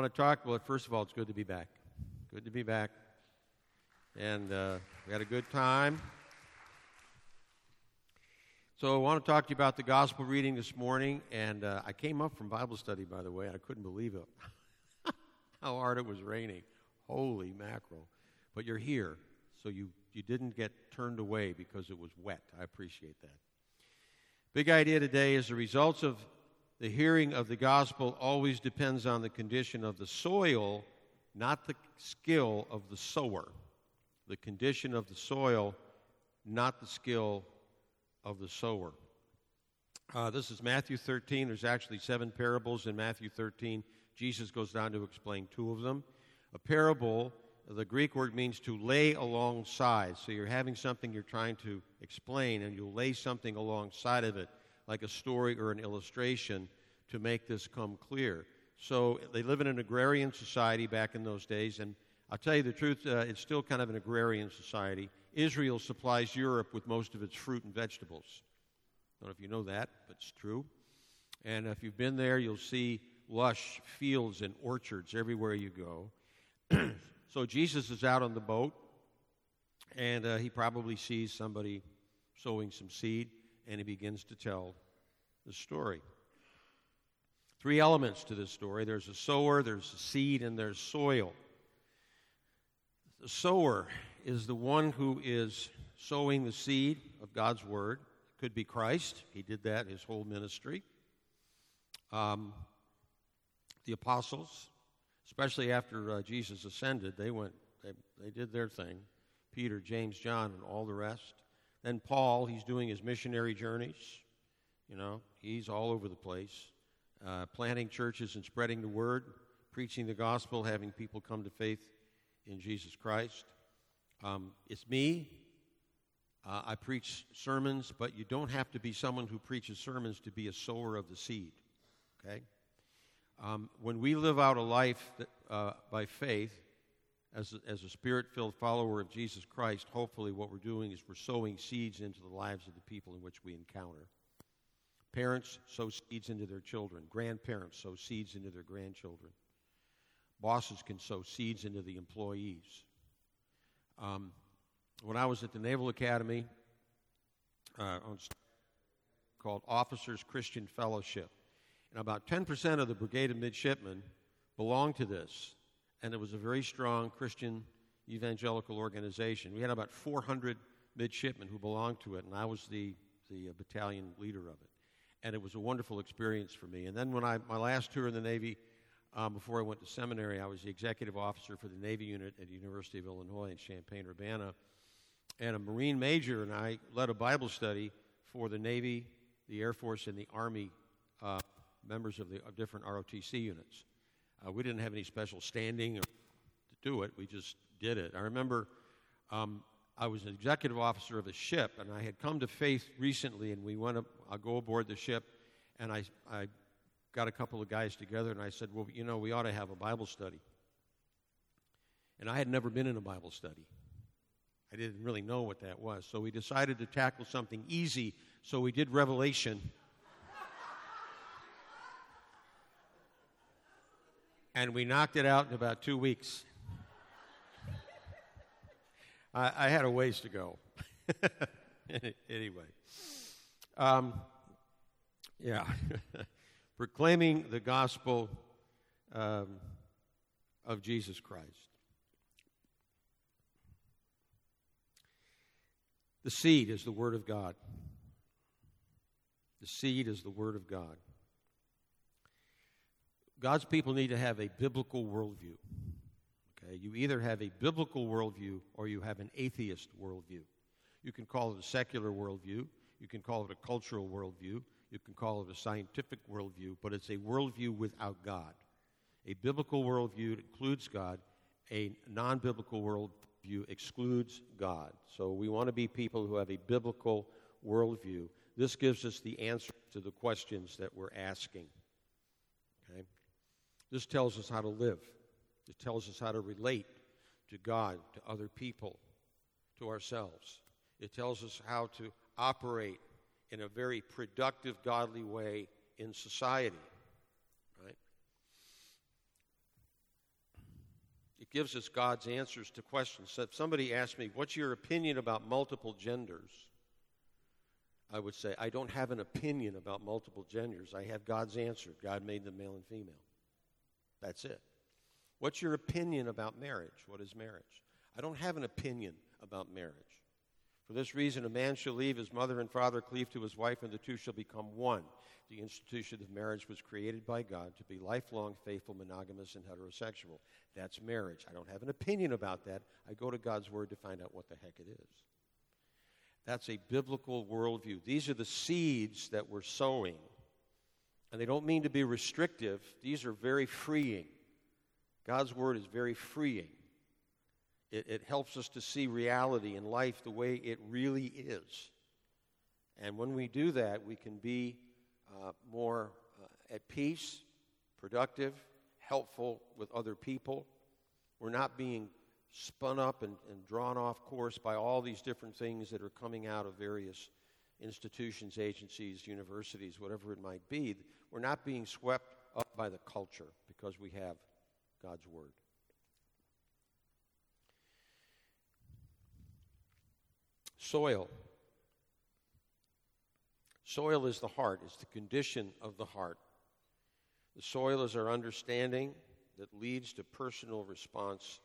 want to talk. Well, first of all, it's good to be back. Good to be back. And uh, we had a good time. So I want to talk to you about the gospel reading this morning. And uh, I came up from Bible study, by the way, and I couldn't believe it. How hard it was raining. Holy mackerel. But you're here, so you, you didn't get turned away because it was wet. I appreciate that. Big idea today is the results of the hearing of the gospel always depends on the condition of the soil, not the skill of the sower. The condition of the soil, not the skill of the sower. Uh, this is Matthew 13. There's actually seven parables in Matthew 13. Jesus goes down to explain two of them. A parable, the Greek word means to lay alongside. So you're having something you're trying to explain, and you'll lay something alongside of it like a story or an illustration to make this come clear. So they live in an agrarian society back in those days, and I'll tell you the truth, uh, it's still kind of an agrarian society. Israel supplies Europe with most of its fruit and vegetables. I don't know if you know that, but it's true. And if you've been there, you'll see lush fields and orchards everywhere you go. so Jesus is out on the boat, and uh, he probably sees somebody sowing some seed and he begins to tell the story. Three elements to this story there's a sower, there's a seed, and there's soil. The sower is the one who is sowing the seed of God's word. It could be Christ, he did that his whole ministry. Um, the apostles, especially after uh, Jesus ascended, they went, they, they did their thing. Peter, James, John, and all the rest. Then Paul, he's doing his missionary journeys. You know, he's all over the place, uh, planting churches and spreading the word, preaching the gospel, having people come to faith in Jesus Christ. Um, it's me. Uh, I preach sermons, but you don't have to be someone who preaches sermons to be a sower of the seed. Okay? Um, when we live out a life that, uh, by faith, as a, as a spirit filled follower of Jesus Christ, hopefully what we're doing is we're sowing seeds into the lives of the people in which we encounter. Parents sow seeds into their children, grandparents sow seeds into their grandchildren, bosses can sow seeds into the employees. Um, when I was at the Naval Academy, uh, on, called Officers Christian Fellowship, and about 10% of the brigade of midshipmen belonged to this and it was a very strong Christian evangelical organization. We had about 400 midshipmen who belonged to it, and I was the, the uh, battalion leader of it. And it was a wonderful experience for me. And then when I, my last tour in the Navy, um, before I went to seminary, I was the executive officer for the Navy unit at the University of Illinois in Champaign-Urbana. And a Marine major and I led a Bible study for the Navy, the Air Force, and the Army uh, members of the of different ROTC units. Uh, we didn't have any special standing to do it. We just did it. I remember um, I was an executive officer of a ship, and I had come to faith recently, and we went up, I go aboard the ship, and I, I got a couple of guys together, and I said, well, you know, we ought to have a Bible study. And I had never been in a Bible study. I didn't really know what that was. So we decided to tackle something easy. So we did Revelation and we knocked it out in about two weeks. I, I, had a ways to go. anyway, um, yeah, proclaiming the gospel um, of Jesus Christ. The seed is the Word of God. The seed is the Word of God. God's people need to have a biblical worldview. Okay? You either have a biblical worldview or you have an atheist worldview. You can call it a secular worldview, you can call it a cultural worldview, you can call it a scientific worldview, but it's a worldview without God. A biblical worldview includes God, a non biblical worldview excludes God. So we want to be people who have a biblical worldview. This gives us the answer to the questions that we're asking. Okay? This tells us how to live, it tells us how to relate to God, to other people, to ourselves. It tells us how to operate in a very productive, godly way in society. Right? It gives us God's answers to questions. So if somebody asked me, What's your opinion about multiple genders? I would say, I don't have an opinion about multiple genders. I have God's answer. God made them male and female. That's it. What's your opinion about marriage? What is marriage? I don't have an opinion about marriage. For this reason, a man shall leave his mother and father, cleave to his wife, and the two shall become one. The institution of marriage was created by God to be lifelong, faithful, monogamous, and heterosexual. That's marriage. I don't have an opinion about that. I go to God's Word to find out what the heck it is. That's a biblical worldview. These are the seeds that we're sowing. And they don't mean to be restrictive, these are very freeing. God's Word is very freeing. It, it helps us to see reality in life the way it really is. And when we do that, we can be uh, more uh, at peace, productive, helpful with other people. We're not being spun up and, and drawn off course by all these different things that are coming out of various institutions, agencies, universities, whatever it might be. We're not being swept up by the culture because we have God's Word. Soil. Soil is the heart, it's the condition of the heart. The soil is our understanding that leads to personal response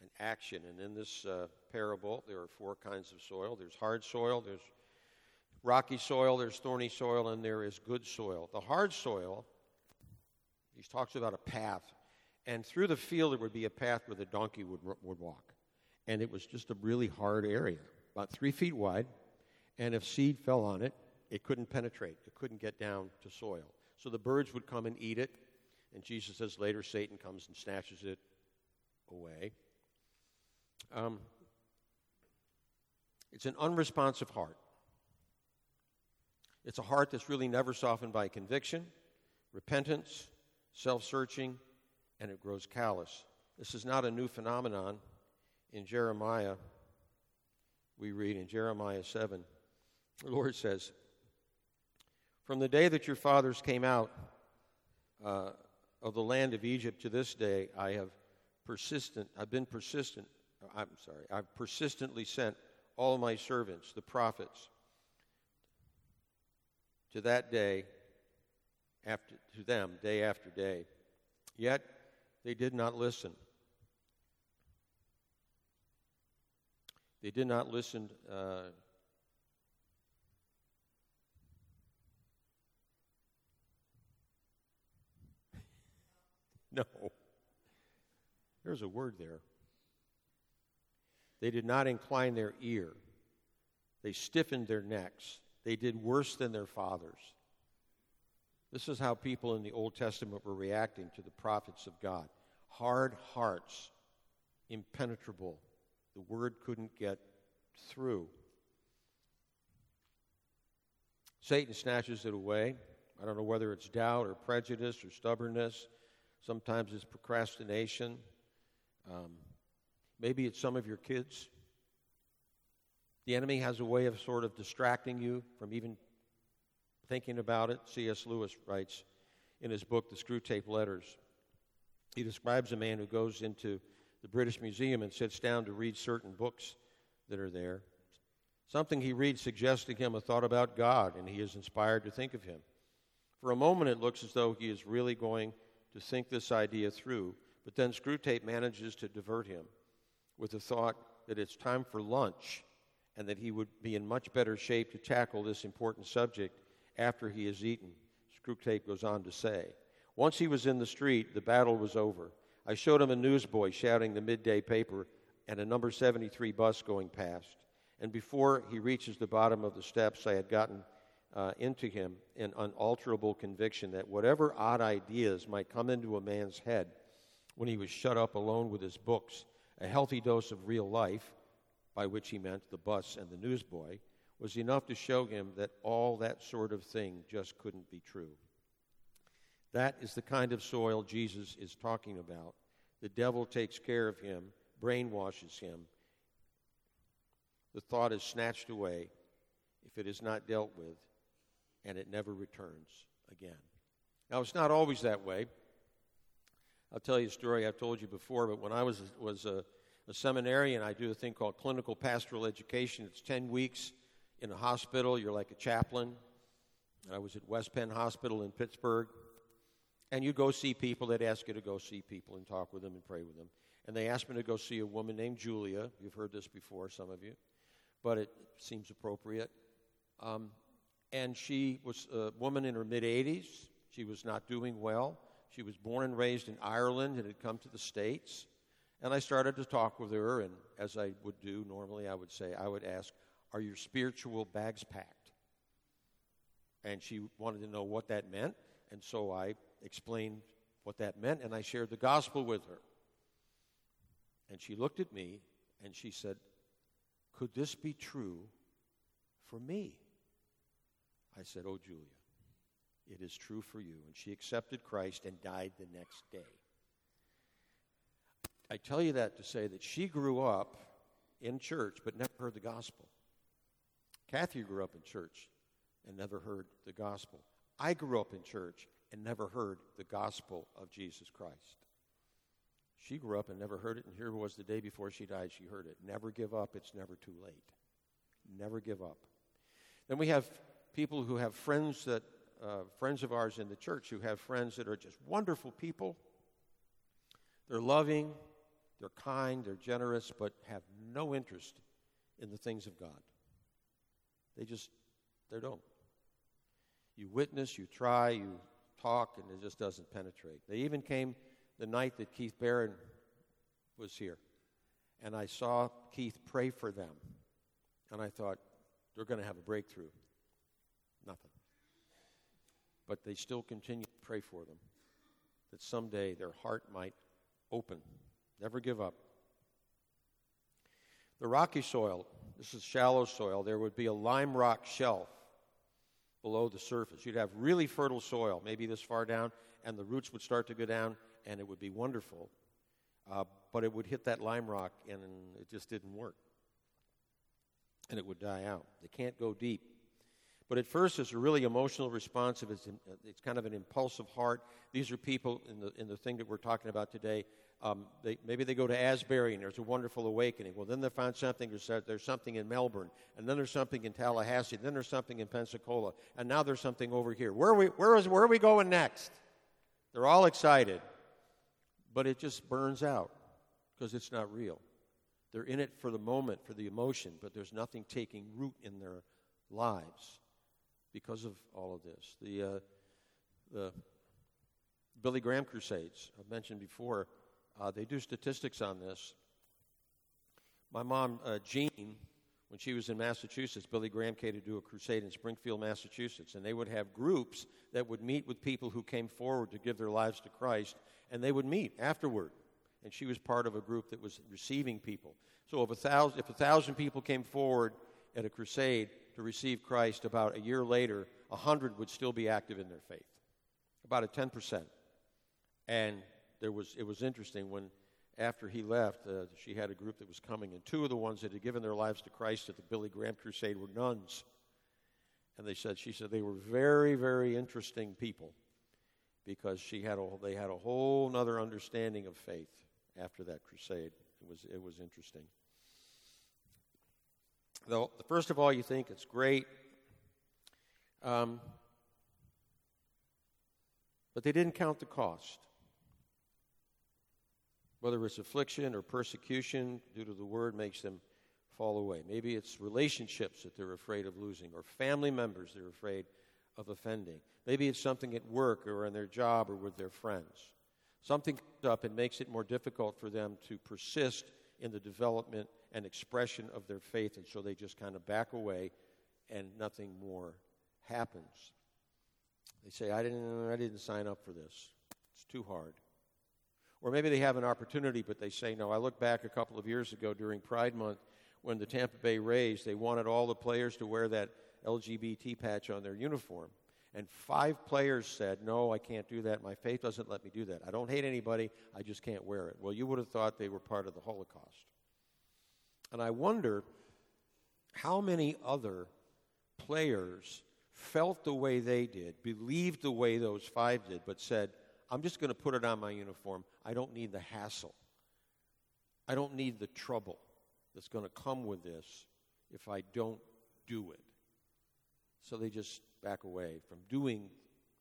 and action. And in this uh, parable, there are four kinds of soil there's hard soil, there's rocky soil, there's thorny soil, and there is good soil. The hard soil, he talks about a path. And through the field, there would be a path where the donkey would, would walk. And it was just a really hard area about three feet wide, and if seed fell on it, it couldn't penetrate. It couldn't get down to soil. So the birds would come and eat it, and Jesus says later Satan comes and snatches it away. Um, it's an unresponsive heart. It's a heart that's really never softened by conviction, repentance, self searching, and it grows callous. This is not a new phenomenon. In Jeremiah we read in Jeremiah 7, the Lord says, From the day that your fathers came out uh, of the land of Egypt to this day, I have persistent, I've been persistent, I'm sorry, I've persistently sent all my servants, the prophets, to that day, after, to them, day after day. Yet they did not listen. They did not listen. Uh, no. There's a word there. They did not incline their ear. They stiffened their necks. They did worse than their fathers. This is how people in the Old Testament were reacting to the prophets of God hard hearts, impenetrable, the word couldn't get through. Satan snatches it away. I don't know whether it's doubt or prejudice or stubbornness. Sometimes it's procrastination. Um, maybe it's some of your kids. The enemy has a way of sort of distracting you from even thinking about it. C.S. Lewis writes in his book, The Screwtape Letters. He describes a man who goes into the British Museum and sits down to read certain books that are there. Something he reads suggests to him a thought about God, and he is inspired to think of him. For a moment, it looks as though he is really going to think this idea through, but then Screwtape manages to divert him with the thought that it's time for lunch and that he would be in much better shape to tackle this important subject after he has eaten. Screwtape goes on to say, Once he was in the street, the battle was over. I showed him a newsboy shouting the midday paper and a number 73 bus going past. And before he reaches the bottom of the steps, I had gotten uh, into him an unalterable conviction that whatever odd ideas might come into a man's head when he was shut up alone with his books, a healthy dose of real life, by which he meant the bus and the newsboy, was enough to show him that all that sort of thing just couldn't be true. That is the kind of soil Jesus is talking about. The devil takes care of him, brainwashes him. The thought is snatched away if it is not dealt with, and it never returns again. Now, it's not always that way. I'll tell you a story I've told you before, but when I was, was a, a seminarian, I do a thing called clinical pastoral education. It's 10 weeks in a hospital. You're like a chaplain. I was at West Penn Hospital in Pittsburgh. And you go see people. They'd ask you to go see people and talk with them and pray with them. And they asked me to go see a woman named Julia. You've heard this before, some of you, but it seems appropriate. Um, and she was a woman in her mid 80s. She was not doing well. She was born and raised in Ireland and had come to the States. And I started to talk with her, and as I would do normally, I would say, I would ask, Are your spiritual bags packed? And she wanted to know what that meant. And so I explained what that meant, and I shared the gospel with her. And she looked at me and she said, Could this be true for me? I said, Oh, Julia, it is true for you. And she accepted Christ and died the next day. I tell you that to say that she grew up in church but never heard the gospel. Kathy grew up in church and never heard the gospel. I grew up in church and never heard the gospel of Jesus Christ. She grew up and never heard it, and here was the day before she died, she heard it. Never give up, it's never too late. Never give up. Then we have people who have friends that, uh, friends of ours in the church who have friends that are just wonderful people. They're loving, they're kind, they're generous, but have no interest in the things of God. They just, they don't. You witness, you try, you talk, and it just doesn't penetrate. They even came the night that Keith Barron was here, and I saw Keith pray for them, and I thought, they're going to have a breakthrough. Nothing. But they still continue to pray for them, that someday their heart might open. Never give up. The rocky soil, this is shallow soil, there would be a lime rock shelf below the surface. You'd have really fertile soil, maybe this far down, and the roots would start to go down, and it would be wonderful. Uh, but it would hit that lime rock, and it just didn't work. And it would die out. They can't go deep. But at first, it's a really emotional responsive. It's, it's kind of an impulsive heart. These are people in the, in the thing that we're talking about today um, they, maybe they go to Asbury and there's a wonderful awakening. Well, then they find something, there's, something in Melbourne, and then there's something in Tallahassee, then there's something in Pensacola, and now there's something over here. Where are we, where is, where are we going next? They're all excited, but it just burns out because it's not real. They're in it for the moment, for the emotion, but there's nothing taking root in their lives because of all of this. The, uh, the Billy Graham Crusades, I've mentioned before, uh, they do statistics on this. My mom, uh, Jean, when she was in Massachusetts, Billy Graham came to do a crusade in Springfield, Massachusetts, and they would have groups that would meet with people who came forward to give their lives to Christ, and they would meet afterward. And she was part of a group that was receiving people. So if a thousand, if a thousand people came forward at a crusade to receive Christ, about a year later, a hundred would still be active in their faith, about a ten percent. And there was it was interesting when after he left, uh, she had a group that was coming, and two of the ones that had given their lives to Christ at the Billy Graham Crusade were nuns. And they said, she said they were very, very interesting people because she had a, they had a whole other understanding of faith after that crusade. It was, it was interesting. Though, first of all, you think it's great. Um, but they didn't count the cost whether it's affliction or persecution due to the word makes them fall away. Maybe it's relationships that they're afraid of losing, or family members they're afraid of offending. Maybe it's something at work or in their job or with their friends. Something comes up and makes it more difficult for them to persist in the development and expression of their faith, and so they just kind of back away and nothing more happens. They say, I didn't, I didn't sign up for this. It's too hard. Or maybe they have an opportunity, but they say no. I look back a couple of years ago during Pride Month when the Tampa Bay Rays, they wanted all the players to wear that LGBT patch on their uniform. And five players said, No, I can't do that. My faith doesn't let me do that. I don't hate anybody, I just can't wear it. Well, you would have thought they were part of the Holocaust. And I wonder how many other players felt the way they did, believed the way those five did, but said, I'm just going to put it on my uniform. I don't need the hassle. I don't need the trouble that's going to come with this if I don't do it. So they just back away from doing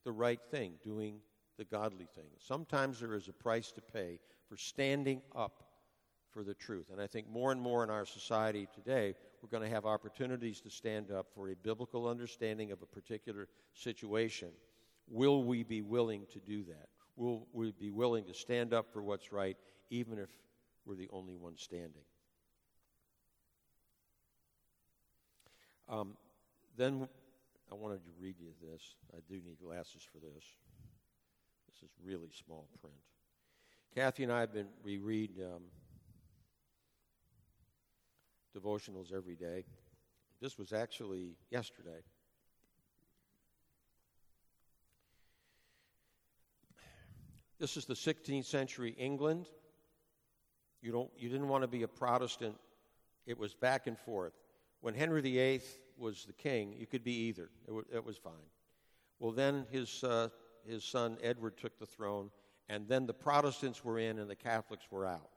the right thing, doing the godly thing. Sometimes there is a price to pay for standing up for the truth. And I think more and more in our society today, we're going to have opportunities to stand up for a biblical understanding of a particular situation. Will we be willing to do that? Will we be willing to stand up for what's right, even if we're the only one standing? Um, then I wanted to read you this. I do need glasses for this. This is really small print. Kathy and I have been, we read um, devotionals every day. This was actually yesterday. This is the 16th century England. You, don't, you didn't want to be a Protestant. It was back and forth. When Henry VIII was the king, you could be either. It, w- it was fine. Well, then his, uh, his son Edward took the throne, and then the Protestants were in and the Catholics were out.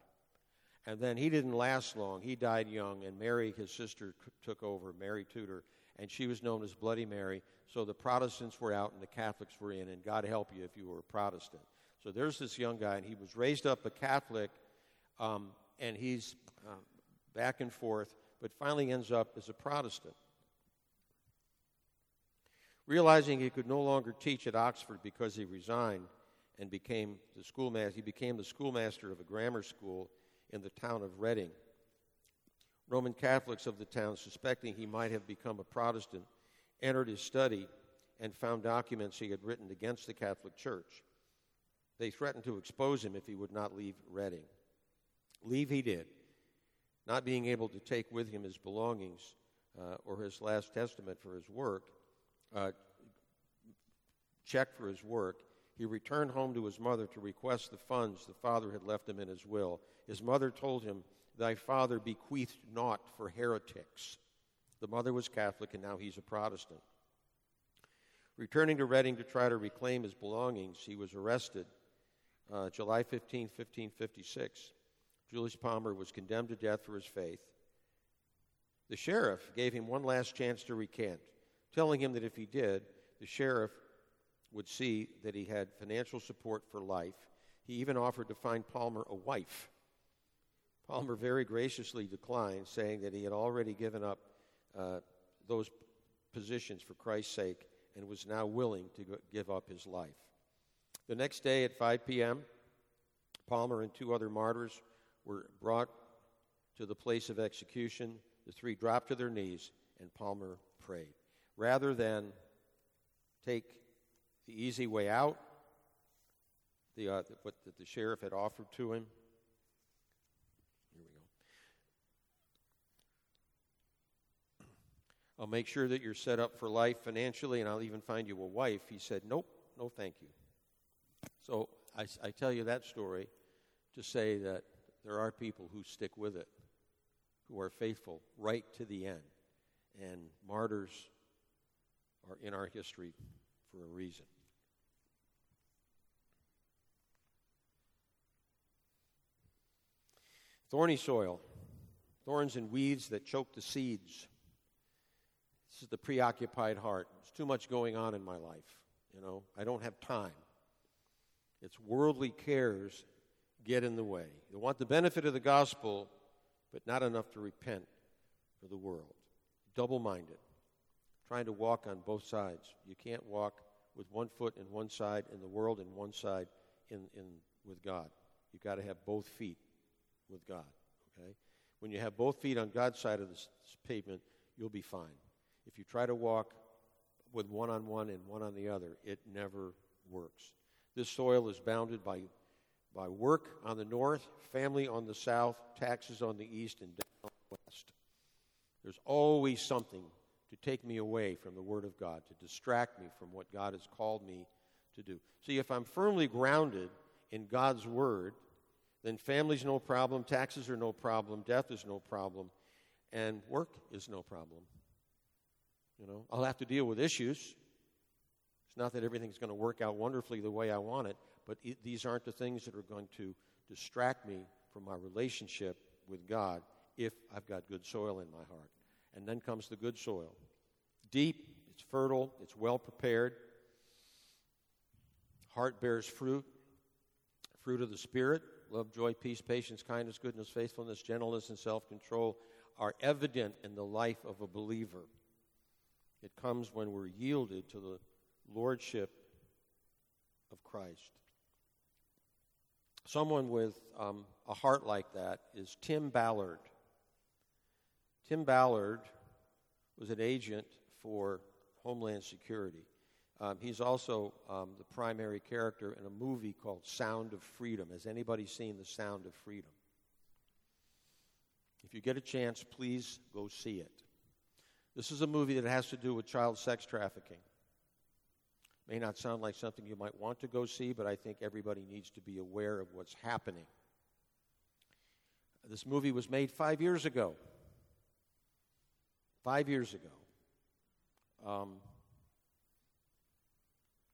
And then he didn't last long. He died young, and Mary, his sister, took over, Mary Tudor, and she was known as Bloody Mary. So the Protestants were out and the Catholics were in, and God help you if you were a Protestant. So there's this young guy, and he was raised up a Catholic, um, and he's uh, back and forth, but finally ends up as a Protestant. Realizing he could no longer teach at Oxford because he resigned and became the schoolmaster, he became the schoolmaster of a grammar school in the town of Reading. Roman Catholics of the town, suspecting he might have become a Protestant, entered his study and found documents he had written against the Catholic Church. They threatened to expose him if he would not leave Reading. Leave he did, not being able to take with him his belongings uh, or his last testament for his work, uh, check for his work. He returned home to his mother to request the funds the father had left him in his will. His mother told him, Thy father bequeathed naught for heretics. The mother was Catholic, and now he's a Protestant. Returning to Reading to try to reclaim his belongings, he was arrested uh, July 15, 1556. Julius Palmer was condemned to death for his faith. The sheriff gave him one last chance to recant, telling him that if he did, the sheriff would see that he had financial support for life. He even offered to find Palmer a wife. Palmer very graciously declined, saying that he had already given up uh, those positions for Christ's sake and was now willing to give up his life. The next day at 5 p.m., Palmer and two other martyrs were brought to the place of execution. The three dropped to their knees, and Palmer prayed. Rather than take the easy way out, the, uh, what the, sheriff had offered to him, here we go. I'll make sure that you're set up for life financially, and I'll even find you a wife. He said, Nope, no, thank you. So I, I tell you that story to say that there are people who stick with it, who are faithful right to the end. And martyrs are in our history for a reason. Thorny soil, thorns and weeds that choke the seeds. This is the preoccupied heart. There's too much going on in my life. You know, I don't have time. It's worldly cares get in the way. They want the benefit of the gospel, but not enough to repent for the world. Double minded, trying to walk on both sides. You can't walk with one foot in one side in the world and one side in, in, with God. You've got to have both feet with God. Okay? When you have both feet on God's side of the pavement, you'll be fine. If you try to walk with one on one and one on the other, it never works. This soil is bounded by, by work on the north, family on the south, taxes on the east, and death on the west. There's always something to take me away from the Word of God, to distract me from what God has called me to do. See, if I'm firmly grounded in God's Word, then family's no problem, taxes are no problem, death is no problem, and work is no problem. You know, I'll have to deal with issues, not that everything's going to work out wonderfully the way I want it, but it, these aren't the things that are going to distract me from my relationship with God if I've got good soil in my heart. And then comes the good soil. Deep, it's fertile, it's well prepared. Heart bears fruit, fruit of the Spirit love, joy, peace, patience, kindness, goodness, faithfulness, gentleness, and self control are evident in the life of a believer. It comes when we're yielded to the lordship of Christ. Someone with um, a heart like that is Tim Ballard. Tim Ballard was an agent for Homeland Security. Um, he's also um, the primary character in a movie called Sound of Freedom. Has anybody seen The Sound of Freedom? If you get a chance, please go see it. This is a movie that has to do with child sex trafficking. May not sound like something you might want to go see, but I think everybody needs to be aware of what's happening. This movie was made five years ago. Five years ago. Um,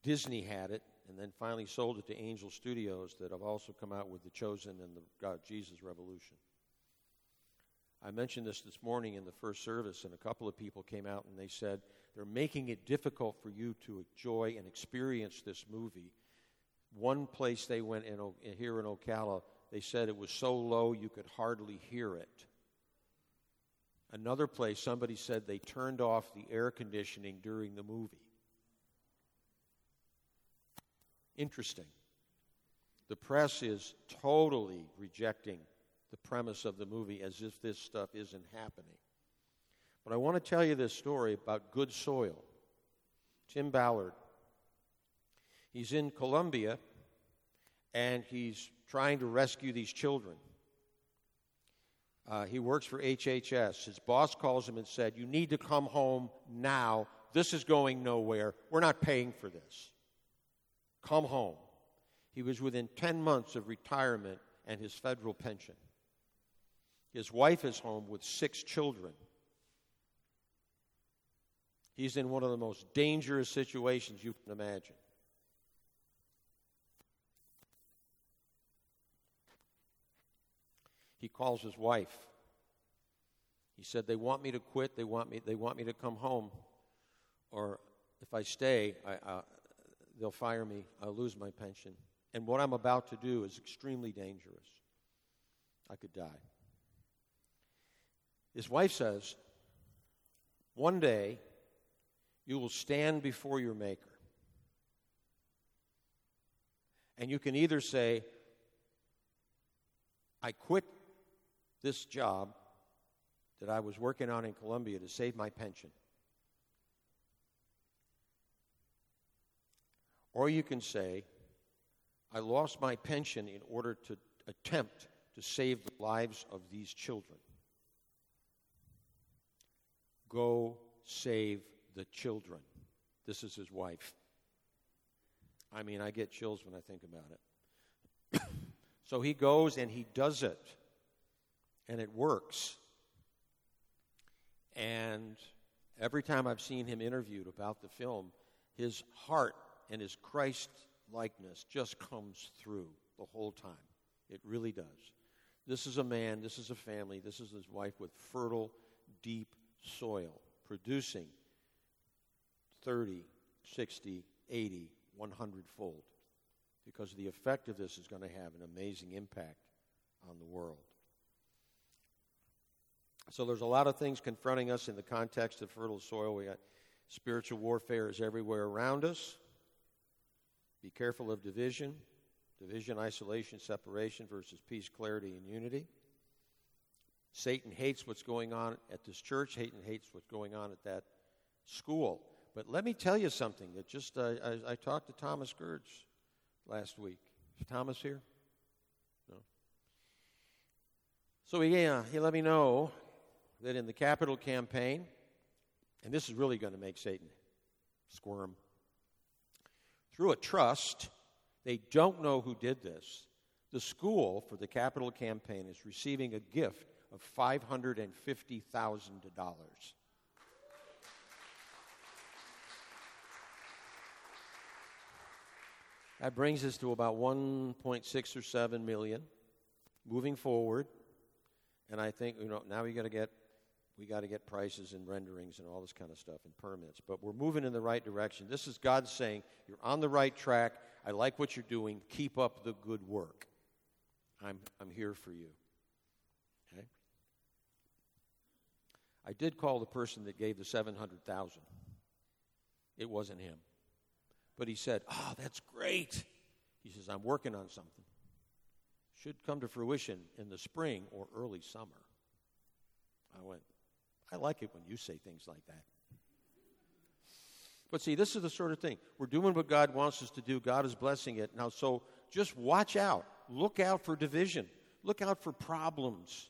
Disney had it and then finally sold it to Angel Studios that have also come out with The Chosen and the God Jesus Revolution. I mentioned this this morning in the first service, and a couple of people came out and they said they're making it difficult for you to enjoy and experience this movie. One place they went in, here in Ocala, they said it was so low you could hardly hear it. Another place, somebody said they turned off the air conditioning during the movie. Interesting. The press is totally rejecting the premise of the movie as if this stuff isn't happening. But I want to tell you this story about good soil. Tim Ballard. He's in Colombia and he's trying to rescue these children. Uh, he works for HHS. His boss calls him and said, You need to come home now. This is going nowhere. We're not paying for this come home. He was within 10 months of retirement and his federal pension. His wife is home with six children. He's in one of the most dangerous situations you can imagine. He calls his wife. He said, They want me to quit, they want me, they want me to come home, or if I stay, I, they'll fire me, I'll lose my pension. And what I'm about to do is extremely dangerous. I could die. His wife says, One day you will stand before your Maker. And you can either say, I quit this job that I was working on in Colombia to save my pension. Or you can say, I lost my pension in order to attempt to save the lives of these children. Go save the children. This is his wife. I mean, I get chills when I think about it. so he goes and he does it, and it works. And every time I've seen him interviewed about the film, his heart and his Christ likeness just comes through the whole time. It really does. This is a man, this is a family, this is his wife with fertile, deep soil, producing 30, 60, 80, 100 fold. Because the effect of this is going to have an amazing impact on the world. So there's a lot of things confronting us in the context of fertile soil. We got spiritual warfare is everywhere around us. Be careful of division, division, isolation, separation versus peace, clarity, and unity. Satan hates what's going on at this church. Satan hates what's going on at that school. But let me tell you something that just uh, I, I, talked to Thomas Gerds last week. Is Thomas here? No. So he, uh, he let me know that in the capital campaign, and this is really going to make Satan squirm through a trust. They don't know who did this. The school for the capital campaign is receiving a gift of $550,000. That brings us to about 1.6 or 7 million moving forward. And I think, you know, now we got to get we got to get prices and renderings and all this kind of stuff and permits. But we're moving in the right direction. This is God saying, You're on the right track. I like what you're doing. Keep up the good work. I'm, I'm here for you. Okay? I did call the person that gave the 700,000. It wasn't him. But he said, Oh, that's great. He says, I'm working on something. Should come to fruition in the spring or early summer. I went, I like it when you say things like that. But see, this is the sort of thing. We're doing what God wants us to do. God is blessing it. Now, so just watch out. Look out for division. Look out for problems.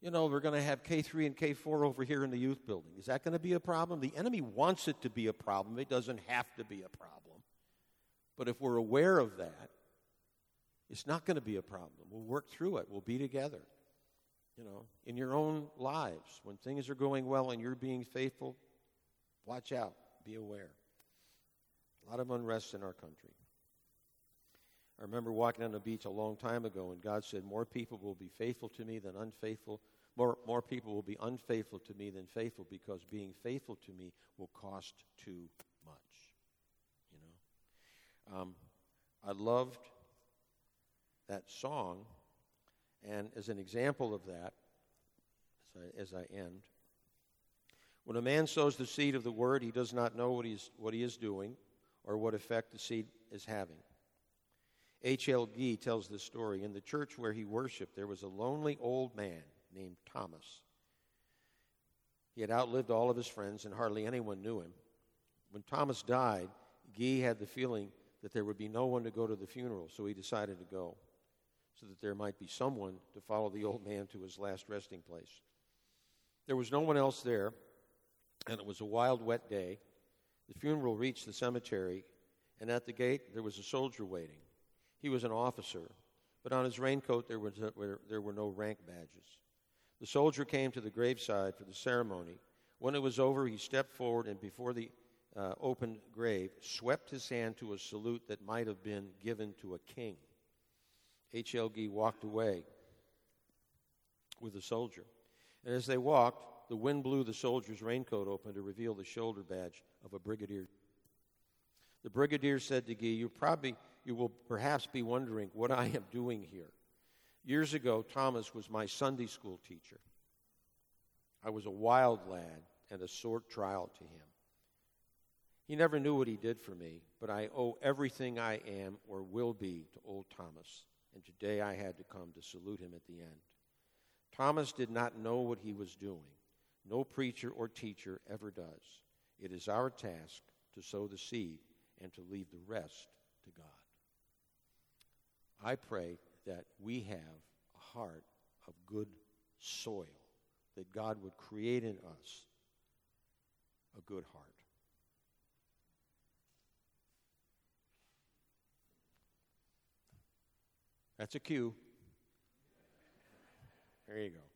You know, we're going to have K3 and K4 over here in the youth building. Is that going to be a problem? The enemy wants it to be a problem. It doesn't have to be a problem. But if we're aware of that, it's not going to be a problem. We'll work through it. We'll be together. You know, in your own lives, when things are going well and you're being faithful, watch out. Be aware. A lot of unrest in our country. I remember walking on the beach a long time ago, and God said, More people will be faithful to me than unfaithful. More, more people will be unfaithful to me than faithful because being faithful to me will cost too? Um, I loved that song, and as an example of that, as I, as I end, when a man sows the seed of the word, he does not know what, he's, what he is doing or what effect the seed is having. H.L. Gee tells this story. In the church where he worshiped, there was a lonely old man named Thomas. He had outlived all of his friends, and hardly anyone knew him. When Thomas died, Gee had the feeling that there would be no one to go to the funeral, so he decided to go, so that there might be someone to follow the old man to his last resting place. There was no one else there, and it was a wild, wet day. The funeral reached the cemetery, and at the gate there was a soldier waiting. He was an officer, but on his raincoat there, was a, there were no rank badges. The soldier came to the graveside for the ceremony. When it was over, he stepped forward and before the uh, open grave swept his hand to a salute that might have been given to a king. H.L. Gee walked away with the soldier. And as they walked, the wind blew the soldier's raincoat open to reveal the shoulder badge of a brigadier. The brigadier said to Gee, You probably you will perhaps be wondering what I am doing here. Years ago, Thomas was my Sunday school teacher. I was a wild lad and a sore trial to him. He never knew what he did for me, but I owe everything I am or will be to old Thomas, and today I had to come to salute him at the end. Thomas did not know what he was doing. No preacher or teacher ever does. It is our task to sow the seed and to leave the rest to God. I pray that we have a heart of good soil, that God would create in us a good heart. That's a cue. There you go.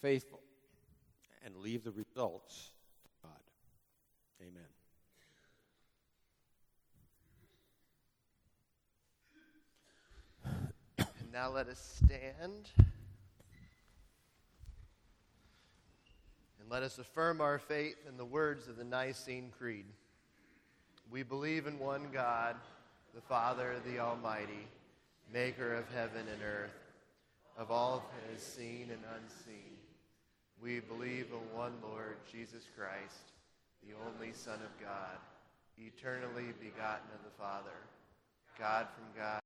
Faithful and leave the results to God. Amen. And now let us stand. And let us affirm our faith in the words of the Nicene Creed. We believe in one God, the Father, the Almighty, maker of heaven and earth, of all that is seen and unseen. We believe in one Lord, Jesus Christ, the only Son of God, eternally begotten of the Father, God from God